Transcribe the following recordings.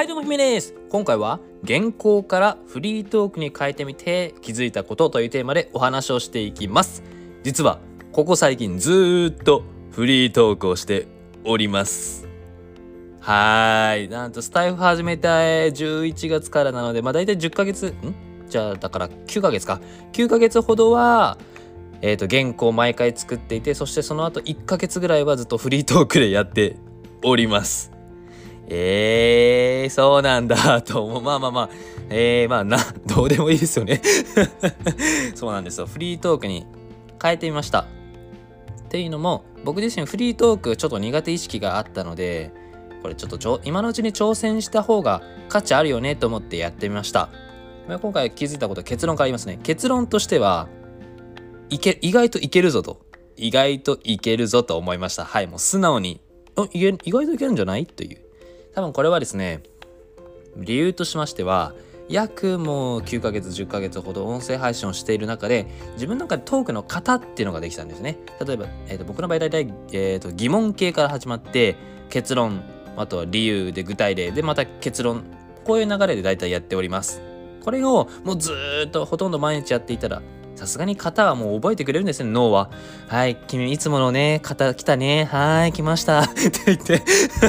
はいどうもひめです。今回は原稿からフリートークに変えてみて気づいたことというテーマでお話をしていきます。実はここ最近ずっとフリートークをしております。はいなんとスタイフ始めた11月からなのでまあ大体10ヶ月ん？じゃあだから9ヶ月か。9ヶ月ほどはえー、と原稿を毎回作っていてそしてその後1ヶ月ぐらいはずっとフリートークでやっております。えー、そうなんだ と思う。まあまあまあ。えー、まあなどうでもいいですよね。そうなんですよ。フリートークに変えてみました。っていうのも僕自身フリートークちょっと苦手意識があったのでこれちょっとちょ今のうちに挑戦した方が価値あるよねと思ってやってみました。ま今回気づいたこと結論から言いますね。結論としてはいけ意外といけるぞと。意外といけるぞと思いました。はいもう素直に。意外といけるんじゃない？という。多分これはですね理由としましては約もう9ヶ月10ヶ月ほど音声配信をしている中で自分の中でトークの型っていうのができたんですね。例えば、えーと、僕の場合大体、えーと疑問形から始まって結論あとは理由で具体例でまた結論こういう流れで大体やっております。これをもうずっとほとんど毎日やっていたらさすがに型はもう覚えてくれるんですね、脳は。はい、君いつものね、型来たね。はい、来ました。って言って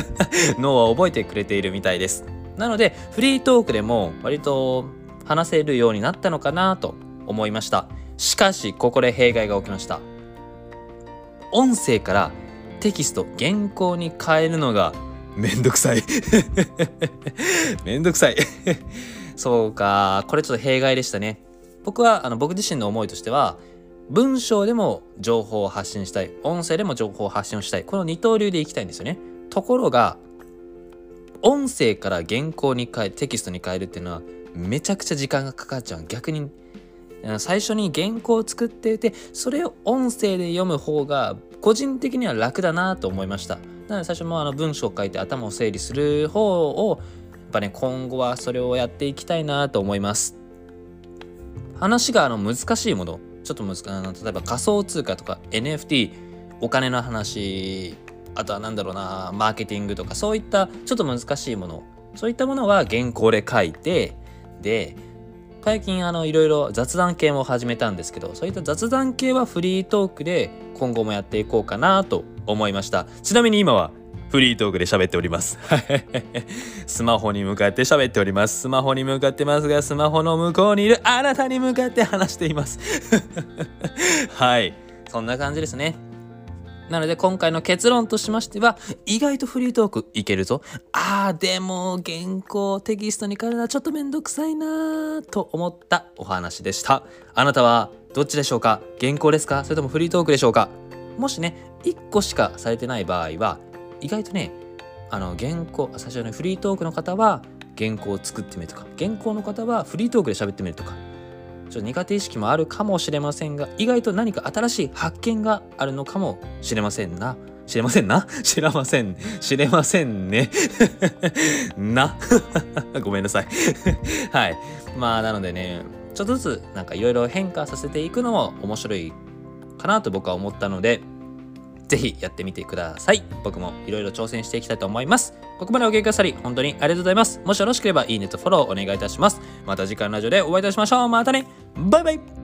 脳は覚えてくれているみたいです。なので、フリートークでも割と話せるようになったのかなと思いました。しかし、ここで弊害が起きました。音声からテキスト、原稿に変えるのがめんどくさい めんどくさいそうか、これちょっと弊害でしたね。僕はあの僕自身の思いとしては文章でも情報を発信したい音声でも情報を発信をしたいこの二刀流でいきたいんですよね。ところが音声から原稿に変えテキストに変えるっていうのはめちゃくちゃ時間がかかっちゃう。逆に最初に原稿を作っていてそれを音声で読む方が個人的には楽だなと思いました。なので最初もあの文章を書いて頭を整理する方をやっぱね今後はそれをやっていきたいなと思います。話があの難しいものちょっと難しい例えば仮想通貨とか NFT お金の話あとは何だろうなマーケティングとかそういったちょっと難しいものそういったものは原稿で書いてで最近あのいろいろ雑談系も始めたんですけどそういった雑談系はフリートークで今後もやっていこうかなと思いました。ちなみに今はフリートークで喋っております。スマホに向かって喋っております。スマホに向かってますが、スマホの向こうにいるあなたに向かって話しています。はい。そんな感じですね。なので今回の結論としましては、意外とフリートークいけるぞ。あー、でも原稿テキストに変えるのはちょっとめんどくさいなーと思ったお話でした。あなたはどっちでしょうか？原稿ですか？それともフリートークでしょうか？もしね、1個しかされてない場合は、意外とねあの原稿最初のフリートークの方は原稿を作ってみるとか原稿の方はフリートークで喋ってみるとかちょっと苦手意識もあるかもしれませんが意外と何か新しい発見があるのかもしれませんな。知れませんな？知れません。知れませんね。な。ごめんなさい。はい。まあなのでねちょっとずつなんかいろいろ変化させていくのも面白いかなと僕は思ったのでぜひやってみてください。僕もいろいろ挑戦していきたいと思います。ここまでお聞きくださり、本当にありがとうございます。もしよろしければいいねとフォローお願いいたします。また次回のラジオでお会いいたしましょう。またねバイバイ